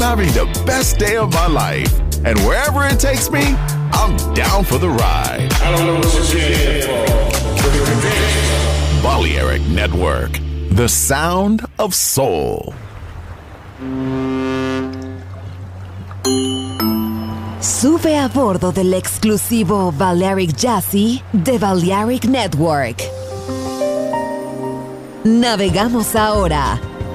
I'm having the best day of my life. And wherever it takes me, I'm down for the ride. I don't know what you're here for. Balearic Network, the sound of soul. Sube a bordo del exclusivo Balearic Jazzy de Balearic Network. Navegamos ahora.